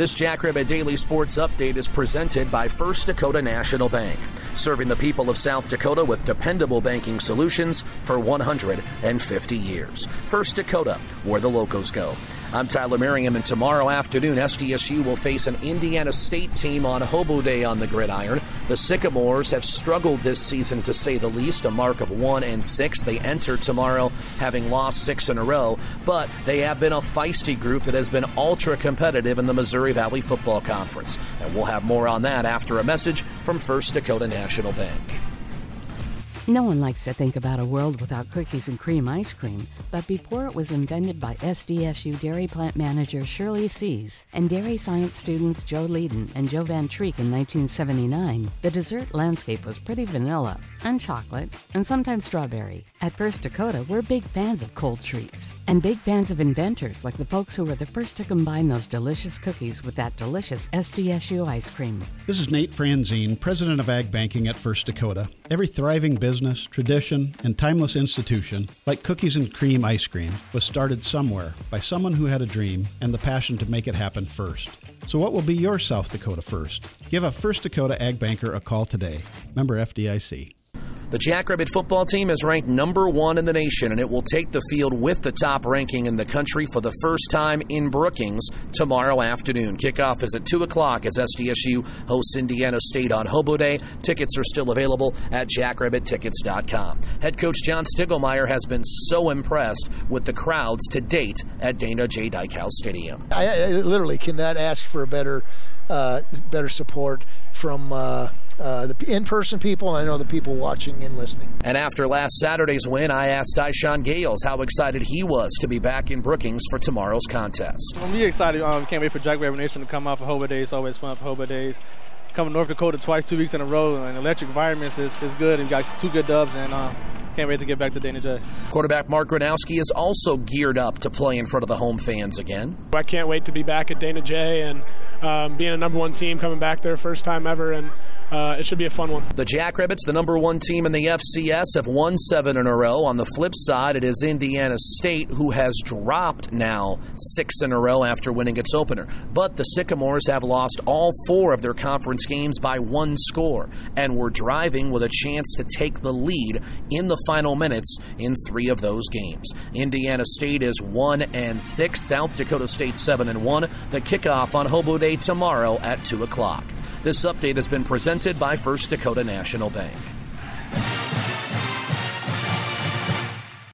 This Jackrabbit Daily Sports Update is presented by First Dakota National Bank, serving the people of South Dakota with dependable banking solutions for 150 years. First Dakota, where the locals go. I'm Tyler Merriam, and tomorrow afternoon, SDSU will face an Indiana State team on Hobo Day on the gridiron. The Sycamores have struggled this season, to say the least, a mark of one and six. They enter tomorrow having lost six in a row, but they have been a feisty group that has been ultra competitive in the Missouri Valley Football Conference. And we'll have more on that after a message from First Dakota National Bank. No one likes to think about a world without cookies and cream ice cream, but before it was invented by SDSU dairy plant manager Shirley Seas and dairy science students Joe Leedom and Joe Van Treek in 1979, the dessert landscape was pretty vanilla and chocolate and sometimes strawberry. At First Dakota, we're big fans of cold treats and big fans of inventors like the folks who were the first to combine those delicious cookies with that delicious SDSU ice cream. This is Nate Franzen, president of Ag Banking at First Dakota. Every thriving business, tradition, and timeless institution, like cookies and cream ice cream, was started somewhere by someone who had a dream and the passion to make it happen first. So, what will be your South Dakota first? Give a First Dakota Ag Banker a call today. Member FDIC. The Jackrabbit football team is ranked number one in the nation, and it will take the field with the top ranking in the country for the first time in Brookings tomorrow afternoon. Kickoff is at 2 o'clock as SDSU hosts Indiana State on Hobo Day. Tickets are still available at jackrabbittickets.com. Head coach John Stiegelmeier has been so impressed with the crowds to date at Dana J. Dykhouse Stadium. I, I literally cannot ask for a better, uh, better support from. Uh, uh, the in-person people, and I know the people watching and listening. And after last Saturday's win, I asked Dyshawn Gales how excited he was to be back in Brookings for tomorrow's contest. I'm really excited. Um, can't wait for Jackrabbit Nation to come out for Hobo Days. It's always fun for Hobo Days. Coming to North Dakota twice, two weeks in a row, and electric environments is, is good. And we got two good dubs, and uh, can't wait to get back to Dana J. Quarterback Mark Gronowski is also geared up to play in front of the home fans again. I can't wait to be back at Dana J and um, being a number one team coming back there first time ever and uh, it should be a fun one. The Jackrabbits, the number one team in the FCS, have won seven in a row. On the flip side, it is Indiana State who has dropped now six in a row after winning its opener. But the Sycamores have lost all four of their conference games by one score and were driving with a chance to take the lead in the final minutes in three of those games. Indiana State is one and six. South Dakota State seven and one. The kickoff on Hobo Day tomorrow at two o'clock. This update has been presented by First Dakota National Bank.